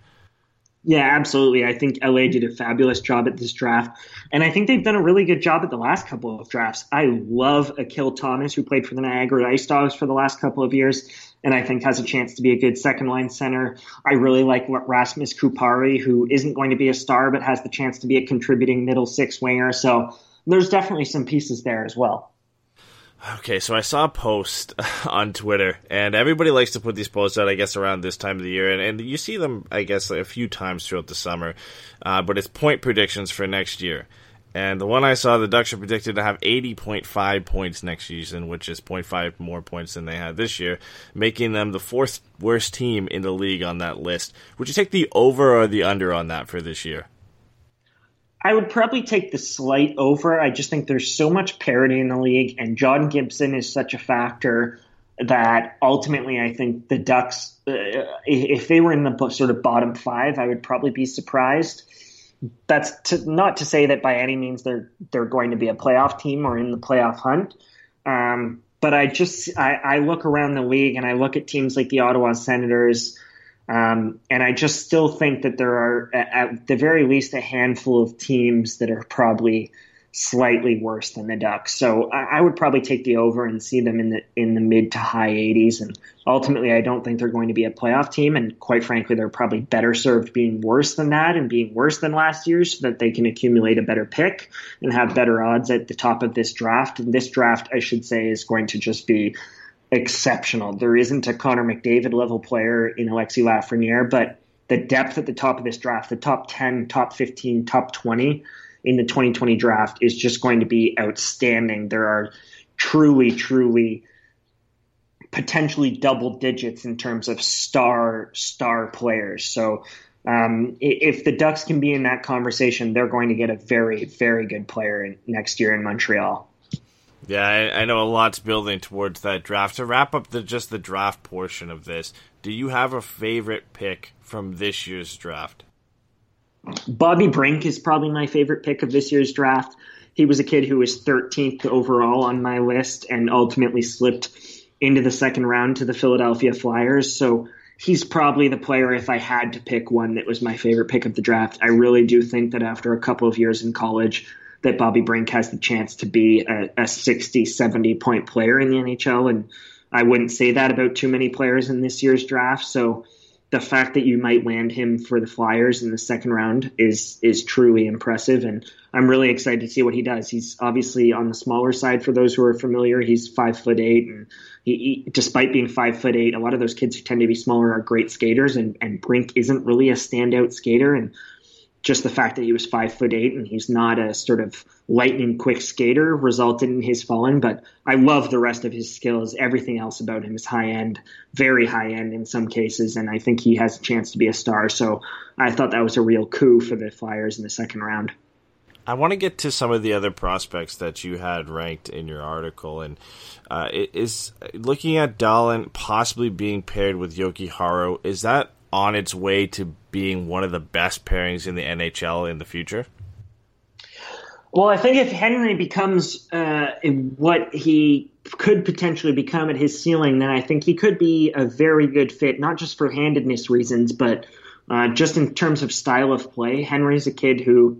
Yeah, absolutely. I think LA did a fabulous job at this draft. And I think they've done a really good job at the last couple of drafts. I love Akil Thomas, who played for the Niagara Ice Dogs for the last couple of years, and I think has a chance to be a good second line center. I really like Rasmus Kupari, who isn't going to be a star, but has the chance to be a contributing middle six winger. So there's definitely some pieces there as well. Okay, so I saw a post *laughs* on Twitter, and everybody likes to put these posts out, I guess, around this time of the year, and, and you see them, I guess, a few times throughout the summer. Uh, but it's point predictions for next year. And the one I saw, the Ducks are predicted to have 80.5 points next season, which is 0.5 more points than they had this year, making them the fourth worst team in the league on that list. Would you take the over or the under on that for this year? I would probably take the slight over. I just think there's so much parity in the league, and John Gibson is such a factor that ultimately I think the Ducks, uh, if they were in the sort of bottom five, I would probably be surprised. That's to, not to say that by any means they're they're going to be a playoff team or in the playoff hunt. Um, but I just I, I look around the league and I look at teams like the Ottawa Senators um, and I just still think that there are, at the very least, a handful of teams that are probably slightly worse than the Ducks. So I, I, would probably take the over and see them in the in the mid to high 80s. And ultimately, I don't think they're going to be a playoff team. And quite frankly, they're probably better served being worse than that and being worse than last year, so that they can accumulate a better pick and have better odds at the top of this draft. And this draft, I should say, is going to just be exceptional. There isn't a Connor McDavid level player in Alexi Lafreniere, but the depth at the top of this draft, the top 10, top 15, top 20 in the 2020 draft is just going to be outstanding. There are truly, truly potentially double digits in terms of star star players. So um, if the Ducks can be in that conversation, they're going to get a very, very good player next year in Montreal. Yeah, I, I, know a lot's building towards that draft. To wrap up the just the draft portion of this, do you have a favorite pick from this year's draft? Bobby Brink is probably my favorite pick of this year's draft. He was a kid who was 13th overall on my list and ultimately slipped into the second round to the Philadelphia Flyers. So he's probably the player if I had to pick one that was my favorite pick of the draft. I really do think that after a couple of years in college, that Bobby Brink has the chance to be a, a 60, 70 point player in the NHL. And I wouldn't say that about too many players in this year's draft. So the fact that you might land him for the Flyers in the second round is is truly impressive, and I'm really excited to see what he does. He's obviously on the smaller side for those who are familiar. He's five foot eight, and he, he, despite being five foot eight, a lot of those kids who tend to be smaller are great skaters, and and Brink isn't really a standout skater, and just the fact that he was five foot eight and he's not a sort of lightning quick skater resulted in his falling. But I love the rest of his skills. Everything else about him is high end, very high end in some cases, and I think he has a chance to be a star. So I thought that was a real coup for the Flyers in the second round. I want to get to some of the other prospects that you had ranked in your article, and uh, is looking at Dahlin possibly being paired with Jokiharju. Is that on its way to being one of the best pairings in the NHL in the future? Well, I think if Henry becomes uh, what he could potentially become at his ceiling, then I think he could be a very good fit, not just for handedness reasons, but uh, just in terms of style of play. Henry's a kid who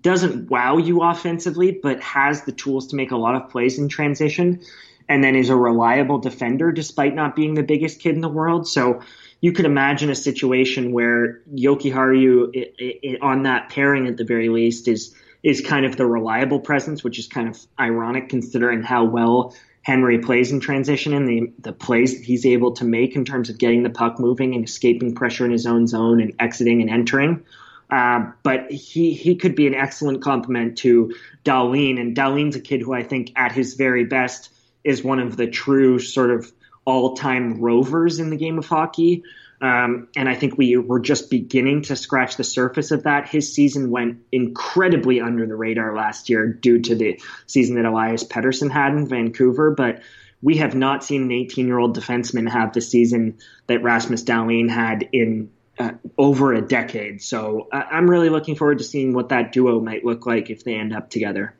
doesn't wow you offensively, but has the tools to make a lot of plays in transition, and then is a reliable defender despite not being the biggest kid in the world. So you could imagine a situation where Jokiharju on that pairing at the very least is is kind of the reliable presence, which is kind of ironic considering how well Henry plays in transition and the, the plays that he's able to make in terms of getting the puck moving and escaping pressure in his own zone and exiting and entering. Uh, but he he could be an excellent complement to Dahlin, and Dahlin's a kid who I think at his very best is one of the true sort of all time rovers in the game of hockey. Um, and I think we were just beginning to scratch the surface of that. His season went incredibly under the radar last year due to the season that Elias Pettersson had in Vancouver. But we have not seen an 18 year old defenseman have the season that Rasmus Dahlin had in uh, over a decade. So uh, I'm really looking forward to seeing what that duo might look like if they end up together.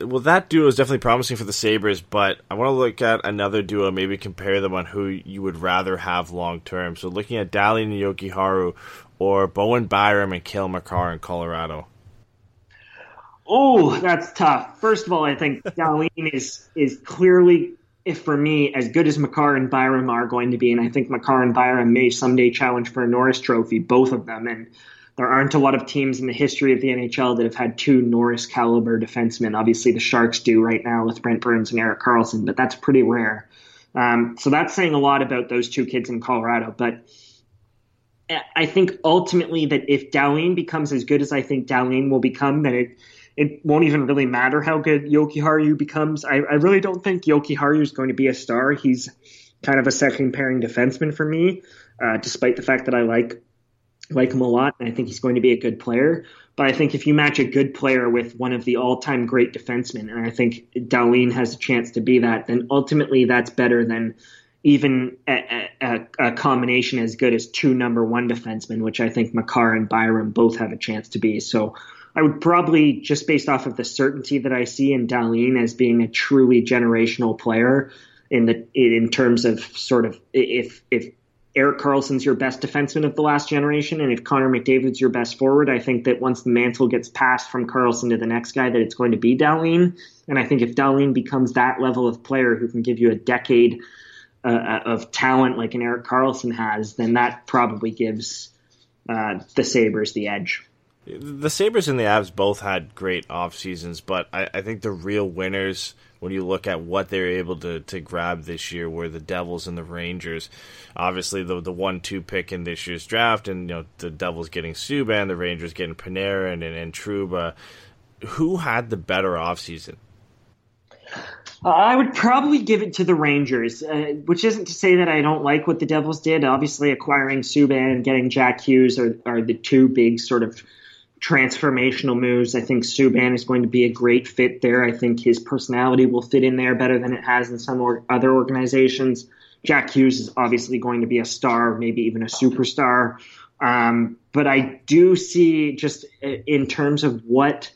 Well, that duo is definitely promising for the Sabres, but I want to look at another duo, maybe compare them on who you would rather have long term. So looking at Dahlin and Jokiharju or Bowen Byram and Cale Makar in Colorado. Oh, that's tough. First of all, I think *laughs* Dahlin is is clearly, if for me, as good as Makar and Byram are going to be, and I think Makar and Byram may someday challenge for a Norris Trophy, both of them, and there aren't a lot of teams in the history of the NHL that have had two Norris caliber defensemen. Obviously, the Sharks do right now with Brent Burns and Erik Karlsson, but that's pretty rare. Um, so that's saying a lot about those two kids in Colorado. But I think ultimately that if Dahlin becomes as good as I think Dahlin will become, then it it won't even really matter how good Jokiharju becomes. I, I really don't think Jokiharju is going to be a star. He's kind of a second pairing defenseman for me, uh, despite the fact that I like like him a lot, and I think he's going to be a good player. But I think if you match a good player with one of the all-time great defensemen, and I think Dahlin has a chance to be that, then ultimately that's better than even a, a, a, combination as good as two number one defensemen, which I think Makar and Byram both have a chance to be. So I would probably, just based off of the certainty that I see in Dahlin as being a truly generational player in the in terms of sort of if if Erik Karlsson's your best defenseman of the last generation, and if Connor McDavid's your best forward, I think that once the mantle gets passed from Karlsson to the next guy, that it's going to be Dahlin. And I think if Dahlin becomes that level of player who can give you a decade uh, uh of talent like an Erik Karlsson has, then that probably gives uh, the Sabres the edge. The Sabres and the Avs both had great off seasons, but I, I think the real winners – when you look at what they're able to, to grab this year were the Devils and the Rangers. Obviously, the the one two pick in this year's draft, and you know the Devils getting Subban, the Rangers getting Panarin and, and, Trouba. Who had the better off season? I would probably give it to the Rangers, uh, which isn't to say that I don't like what the Devils did. Obviously, acquiring Subban and getting Jack Hughes are, are the two big sort of transformational moves. I think Subban is going to be a great fit there. I think his personality will fit in there better than it has in some or other organizations. Jack Hughes is obviously going to be a star, maybe even a superstar. Um, but I do see just in terms of what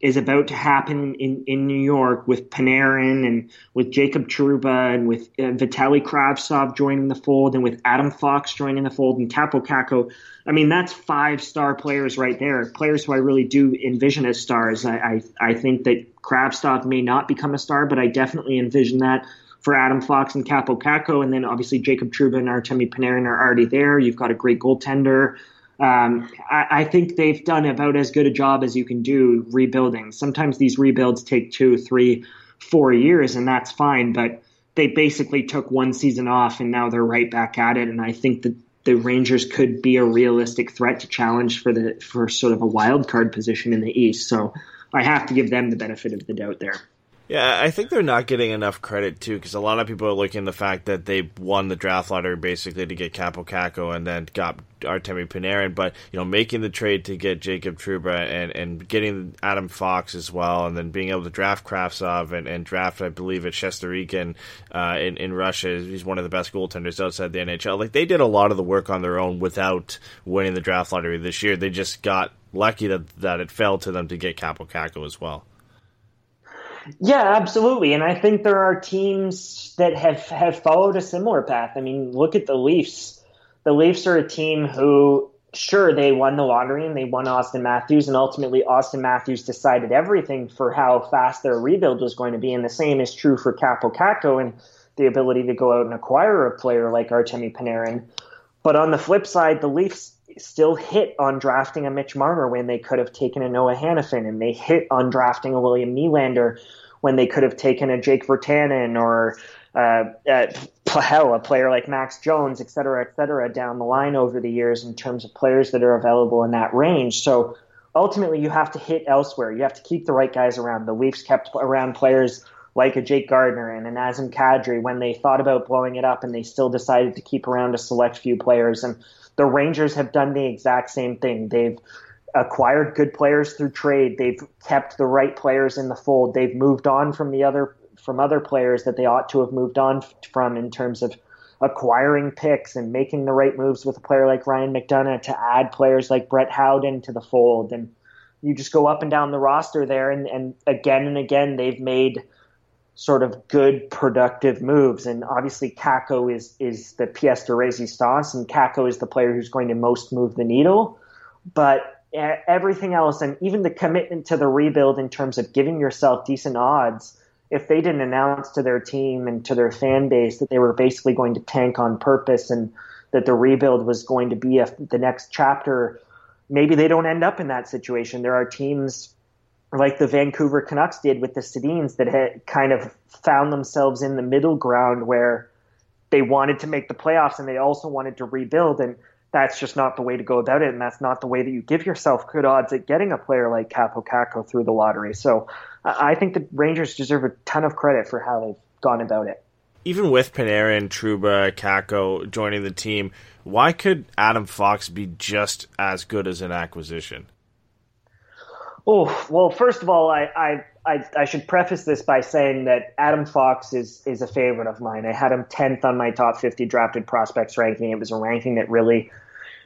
is about to happen in, in New York with Panarin and with Jacob Trouba and with uh, Vitali Kravtsov joining the fold and with Adam Fox joining the fold and Kaapo Kakko. I mean, that's five star players right there. Players who I really do envision as stars. I, I, I think that Kravtsov may not become a star, but I definitely envision that for Adam Fox and Kaapo Kakko. And then obviously Jacob Trouba and Artemi Panarin are already there. You've got a great goaltender. Um, I, I, think they've done about as good a job as you can do rebuilding. Sometimes these rebuilds take two, three, four years, and that's fine. But they basically took one season off, and now they're right back at it. And I think that the Rangers could be a realistic threat to challenge for the for sort of a wild card position in the East. So I have to give them the benefit of the doubt there. Yeah, I think they're not getting enough credit too, because a lot of people are looking at the fact that they won the draft lottery basically to get Kaapo Kakko and then got Artemi Panarin, but you know, making the trade to get Jacob Trouba and and getting Adam Fox as well, and then being able to draft Kravtsov and, and draft, I believe, at Shesterkin uh, in in Russia. He's one of the best goaltenders outside the NHL. Like they did a lot of the work on their own without winning the draft lottery this year. They just got lucky that that it fell to them to get Kaapo Kakko as well. Yeah, absolutely. And I think there are teams that have, have followed a similar path. I mean, look at the Leafs. The Leafs are a team who, sure, they won the lottery and they won Auston Matthews, and ultimately Auston Matthews decided everything for how fast their rebuild was going to be. And the same is true for Kaapo Kakko and the ability to go out and acquire a player like Artemi Panarin. But on the flip side, the Leafs still hit on drafting a Mitch Marner when they could have taken a Noah Hanifin, and they hit on drafting a William Nylander when they could have taken a Jake Virtanen or uh, uh, hell, a player like Max Jones, et cetera, et cetera, down the line over the years in terms of players that are available in that range. So ultimately, you have to hit elsewhere. You have to keep the right guys around. The Leafs kept around players like a Jake Gardiner and an Nazem Kadri when they thought about blowing it up, and they still decided to keep around a select few players. And the Rangers have done the exact same thing. They've acquired good players through trade. They've kept the right players in the fold. They've moved on from the other from other players that they ought to have moved on from in terms of acquiring picks and making the right moves with a player like Ryan McDonagh to add players like Brett Howden to the fold. And you just go up and down the roster there, and, and again and again they've made sort of good, productive moves. And obviously, Kakko is is the pièce de résistance, and Kakko is the player who's going to most move the needle. But everything else, and even the commitment to the rebuild in terms of giving yourself decent odds, if they didn't announce to their team and to their fan base that they were basically going to tank on purpose and that the rebuild was going to be a, the next chapter, maybe they don't end up in that situation. There are teams like the Vancouver Canucks did with the Sedins that had kind of found themselves in the middle ground where they wanted to make the playoffs and they also wanted to rebuild and that's just not the way to go about it and that's not the way that you give yourself good odds at getting a player like Kaapo Kakko through the lottery. So I think the Rangers deserve a ton of credit for how they've gone about it. Even with Panarin, Trouba, Kakko joining the team, why could Adam Fox be just as good as an acquisition? Oh well, first of all, I, I I, I should preface this by saying that Adam Fox is is a favorite of mine. I had him tenth on my top fifty drafted prospects ranking. It was a ranking that really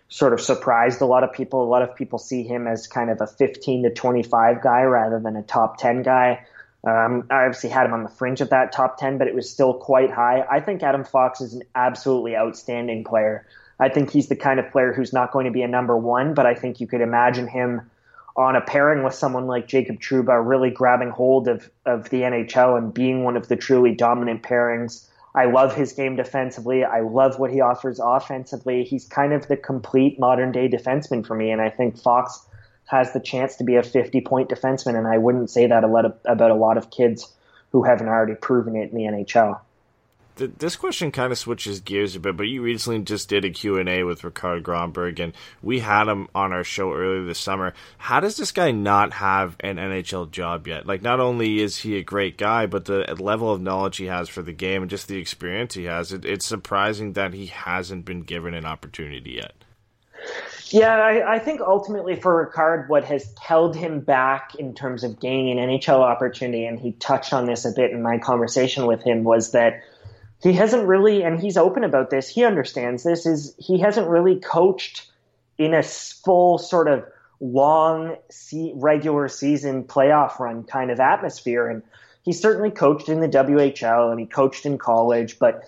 sort of surprised a lot of people. A lot of people see him as kind of a fifteen to twenty five guy rather than a top ten guy. Um, I obviously had him on the fringe of that top ten, but it was still quite high. I think Adam Fox is an absolutely outstanding player. I think he's the kind of player who's not going to be a number one, but I think you could imagine him on a pairing with someone like Jacob Trouba, really grabbing hold of, of the NHL and being one of the truly dominant pairings. I love his game defensively. I love what he offers offensively. He's kind of the complete modern day defenseman for me, and I think Fox has the chance to be a 50 point defenseman, and I wouldn't say that a lot of, about a lot of kids who haven't already proven it in the NHL this question kind of switches gears a bit, but you recently just did a Q&A with Rikard Grönborg, and we had him on our show earlier this summer. How does this guy not have an NHL job yet? Like, not only is he a great guy, but the level of knowledge he has for the game and just the experience he has, it, it's surprising that he hasn't been given an opportunity yet. Yeah, I, I, think ultimately for Rikard, what has held him back in terms of gaining an NHL opportunity, and he touched on this a bit in my conversation with him, was that – he hasn't really, and he's open about this. He understands this. Is he hasn't really coached in a full sort of long regular season playoff run kind of atmosphere, and he certainly coached in the WHL and he coached in college, but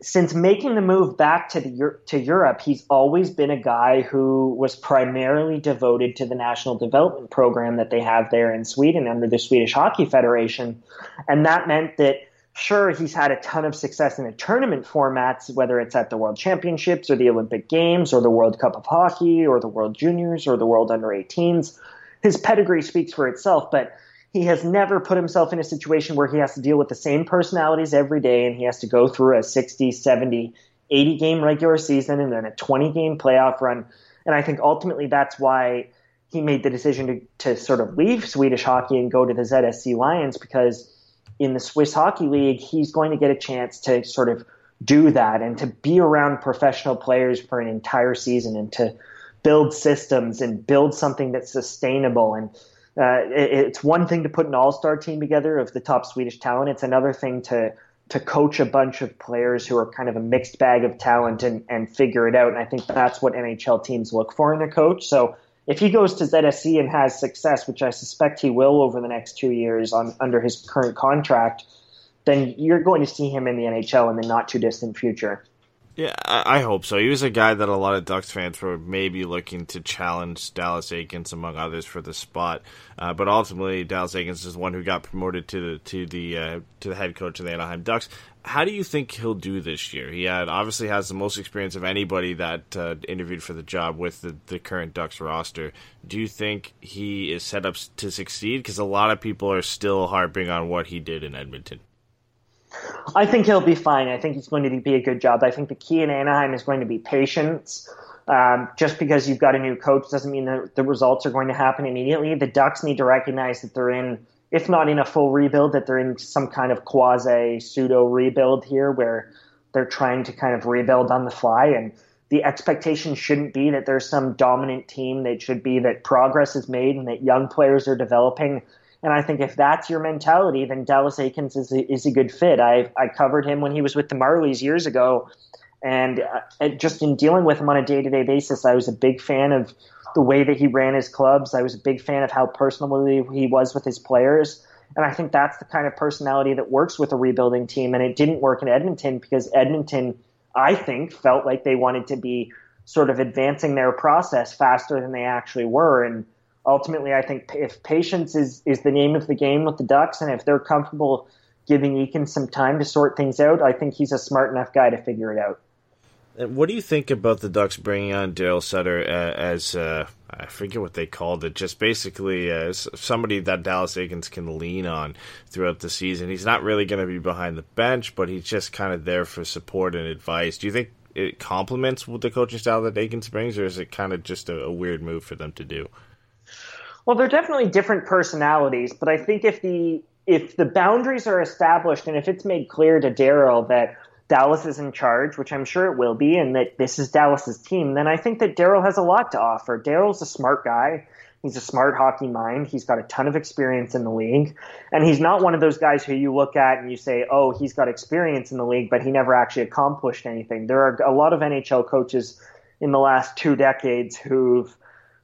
since making the move back to the to Europe, he's always been a guy who was primarily devoted to the national development program that they have there in Sweden under the Swedish Hockey Federation, and that meant that Sure, he's had a ton of success in the tournament formats, whether it's at the World Championships or the Olympic Games or the World Cup of Hockey or the World Juniors or the World Under 18s. His pedigree speaks for itself, but he has never put himself in a situation where he has to deal with the same personalities every day and he has to go through a 60, 70, 80 game regular season and then a 20 game playoff run. And I think ultimately that's why he made the decision to, to sort of leave Swedish hockey and go to the ZSC Lions because in the Swiss Hockey League, he's going to get a chance to sort of do that and to be around professional players for an entire season and to build systems and build something that's sustainable. And uh, it, it's one thing to put an all-star team together of the top Swedish talent. It's another thing to to coach a bunch of players who are kind of a mixed bag of talent and, and figure it out. And I think that's what NHL teams look for in a coach. So if he goes to ZSC and has success, which I suspect he will over the next two years on under his current contract, then you're going to see him in the NHL in the not too distant future. Yeah, I, hope so. He was a guy that a lot of Ducks fans were maybe looking to challenge Dallas Eakins, among others, for the spot. Uh, but ultimately, Dallas Eakins is one who got promoted to the to the uh, to the head coach of the Anaheim Ducks. How do you think he'll do this year? He had obviously has the most experience of anybody that uh, interviewed for the job with the, the current Ducks roster. Do you think he is set up to succeed? Because a lot of people are still harping on what he did in Edmonton. I think he'll be fine. I think he's going to be a good job. I think the key in Anaheim is going to be patience. Um, just because you've got a new coach doesn't mean that the results are going to happen immediately. The Ducks need to recognize that they're in, if not in a full rebuild, that they're in some kind of quasi pseudo rebuild here where they're trying to kind of rebuild on the fly. And the expectation shouldn't be that there's some dominant team. That should be that progress is made and that young players are developing and I think if that's your mentality, then Dallas Eakins is a, is a good fit. I I covered him when he was with the Marlies years ago, and uh, just in dealing with him on a day to day basis, I was a big fan of the way that he ran his clubs. I was a big fan of how personally he was with his players. And I think that's the kind of personality that works with a rebuilding team. And it didn't work in Edmonton because Edmonton, I think, felt like they wanted to be sort of advancing their process faster than they actually were. And ultimately, I think if patience is, is the name of the game with the Ducks, and if they're comfortable giving Eakin some time to sort things out, I think he's a smart enough guy to figure it out. What do you think about the Ducks bringing on Darryl Sutter uh, as uh, I forget what they called it, just basically as somebody that Dallas Eakins can lean on throughout the season? He's not really going to be behind the bench, but he's just kind of there for support and advice. Do you think it complements with the coaching style that Eakins brings, or is it kind of just a, a weird move for them to do? Well, they're definitely different personalities, but I think if the if the boundaries are established and if it's made clear to Darryl that Dallas is in charge, which I'm sure it will be, and that this is Dallas's team, then I think that Darryl has a lot to offer. Darryl's a smart guy. He's a smart hockey mind. He's got a ton of experience in the league. And he's not one of those guys who you look at and you say, oh, he's got experience in the league, but he never actually accomplished anything. There are a lot of NHL coaches in the last two decades who've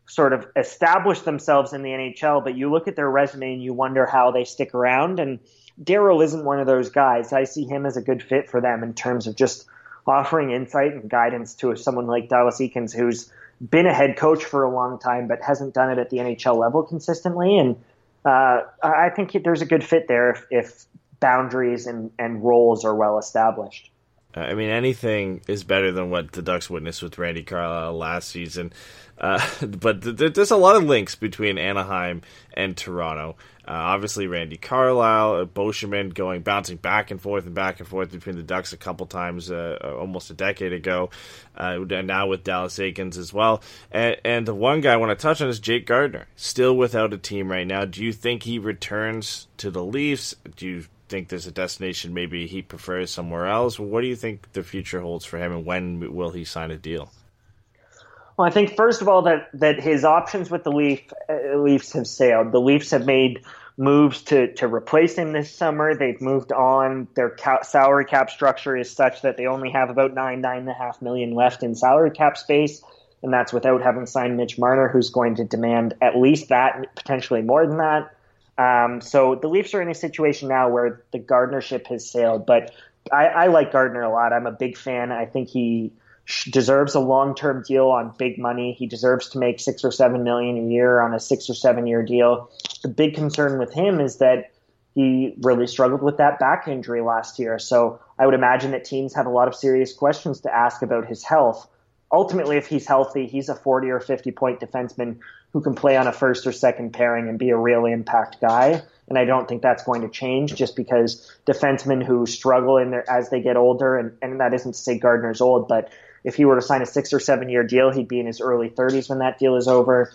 sort of established themselves in the NHL, but you look at their resume and you wonder how they stick around. And Darryl isn't one of those guys. I see him as a good fit for them in terms of just offering insight and guidance to someone like Dallas Eakins, who's been a head coach for a long time but hasn't done it at the NHL level consistently. And uh, I think there's a good fit there if, if boundaries and, and roles are well established. I mean, anything is better than what the Ducks witnessed with Randy Carlyle last season. Uh, *laughs* but th- there's a lot of links between Anaheim and Toronto. Uh, obviously, Randy Carlyle, uh, Beauchemin going bouncing back and forth and back and forth between the Ducks a couple times uh, uh almost a decade ago, uh, and now with Dallas Eakins as well. And, and the one guy I want to touch on is Jake Gardiner, still without a team right now. Do you think he returns to the Leafs? Do you think there's a destination maybe he prefers somewhere else? What do you think the future holds for him, and when will he sign a deal? Well, I think first of all that that his options with the Leaf uh, Leafs have sailed. The Leafs have made moves to to replace him this summer. They've moved on. Their salary cap structure is such that they only have about nine nine and a half million left in salary cap space, and that's without having signed Mitch Marner, who's going to demand at least that, potentially more than that. Um, so the Leafs are in a situation now where the Gardiner ship has sailed, but I, I like Gardiner a lot. I'm a big fan. I think he deserves a long-term deal on big money. He deserves to make six or seven million a year on a six or seven-year deal. The big concern with him is that he really struggled with that back injury last year. So I would imagine that teams have a lot of serious questions to ask about his health. Ultimately, if he's healthy, he's a 40 or 50 point defenseman who can play on a first or second pairing and be a real impact guy. And I don't think that's going to change just because defensemen who struggle in their as they get older, and, and that isn't to say Gardiner's old, but if he were to sign a six or seven year deal, he'd be in his early 30s when that deal is over.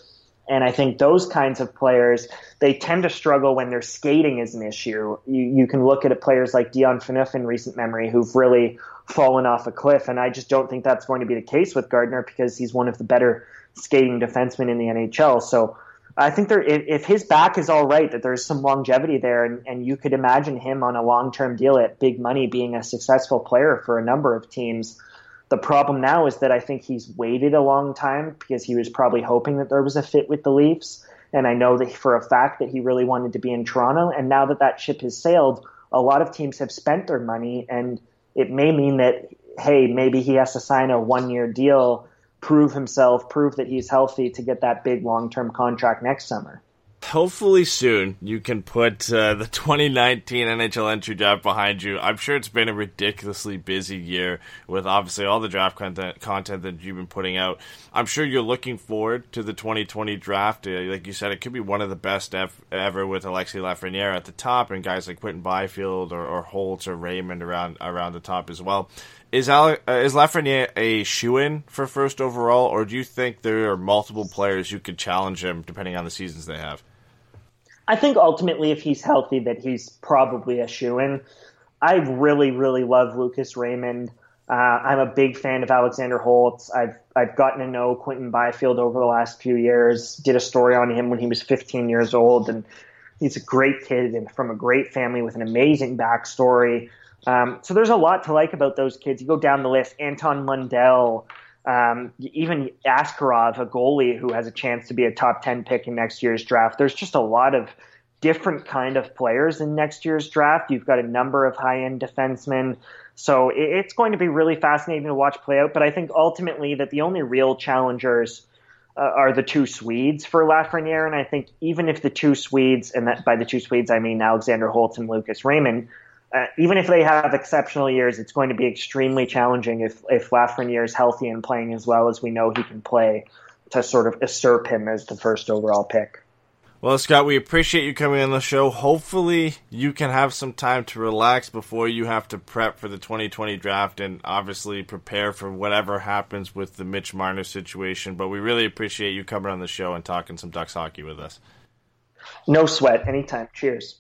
And I think those kinds of players, they tend to struggle when their skating is an issue. You, you can look at players like Dion Phaneuf in recent memory who've really fallen off a cliff. And I just don't think that's going to be the case with Gardiner because he's one of the better skating defensemen in the NHL. So I think there, if, if his back is all right, that there's some longevity there, and, and you could imagine him on a long term deal at big money being a successful player for a number of teams. The problem now is that I think he's waited a long time because he was probably hoping that there was a fit with the Leafs. And I know that for a fact that he really wanted to be in Toronto. And now that that ship has sailed, a lot of teams have spent their money. And it may mean that, hey, maybe he has to sign a one year deal, prove himself, prove that he's healthy to get that big long term contract next summer hopefully soon you can put uh, the 2019 NHL entry draft behind you. I'm sure it's been a ridiculously busy year with obviously all the draft content, content that you've been putting out. I'm sure you're looking forward to the 2020 draft. Uh, like you said, it could be one of the best ev- ever with Alexi Lafreniere at the top and guys like Quinton Byfield or, or Holtz or Raymond around around the top as well. Is Ale- uh, is Lafreniere a shoe in for first overall, or do you think there are multiple players who could challenge him depending on the seasons they have? I think ultimately, if he's healthy, that he's probably a shoe in. I really, really love Lucas Raymond. Uh, I'm a big fan of Alexander Holtz. I've I've gotten to know Quinton Byfield over the last few years. Did a story on him when he was 15 years old, and he's a great kid and from a great family with an amazing backstory. Um, so there's a lot to like about those kids. You go down the list: Anton Lundell, um, even Askarov, a goalie who has a chance to be a top 10 pick in next year's draft. There's just a lot of different kind of players in next year's draft. You've got a number of high end defensemen. So it's going to be really fascinating to watch play out. But I think ultimately that the only real challengers uh, are the two Swedes for Lafreniere. And I think even if the two Swedes, and that by the two Swedes I mean Alexander Holtz and Lucas Raymond, uh, even if they have exceptional years, it's going to be extremely challenging if if Lafreniere is healthy and playing as well as we know he can play to sort of usurp him as the first overall pick. Well, Scott, we appreciate you coming on the show. Hopefully, you can have some time to relax before you have to prep for the 2020 draft and obviously prepare for whatever happens with the Mitch Marner situation. But we really appreciate you coming on the show and talking some Ducks hockey with us. No sweat. Anytime. Cheers.